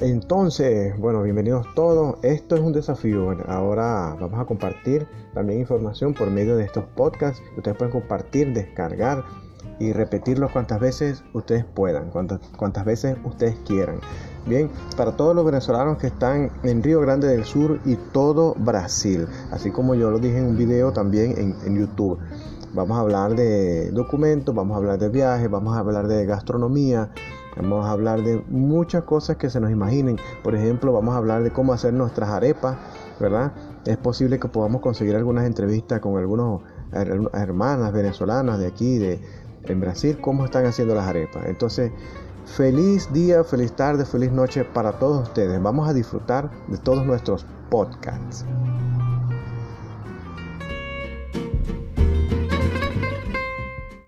Entonces, bueno, bienvenidos todos. Esto es un desafío. ahora vamos a compartir también información por medio de estos podcasts. Ustedes pueden compartir, descargar y repetirlos cuantas veces ustedes puedan, cuantas, cuantas veces ustedes quieran. Bien, para todos los venezolanos que están en Río Grande del Sur y todo Brasil, así como yo lo dije en un video también en, en YouTube. Vamos a hablar de documentos, vamos a hablar de viajes, vamos a hablar de gastronomía, Vamos a hablar de muchas cosas que se nos imaginen. Por ejemplo, vamos a hablar de cómo hacer nuestras arepas, ¿verdad? Es posible que podamos conseguir algunas entrevistas con algunos hermanas venezolanas de aquí, de en Brasil, cómo están haciendo las arepas. Entonces, feliz día, feliz tarde, feliz noche para todos ustedes. Vamos a disfrutar de todos nuestros podcasts.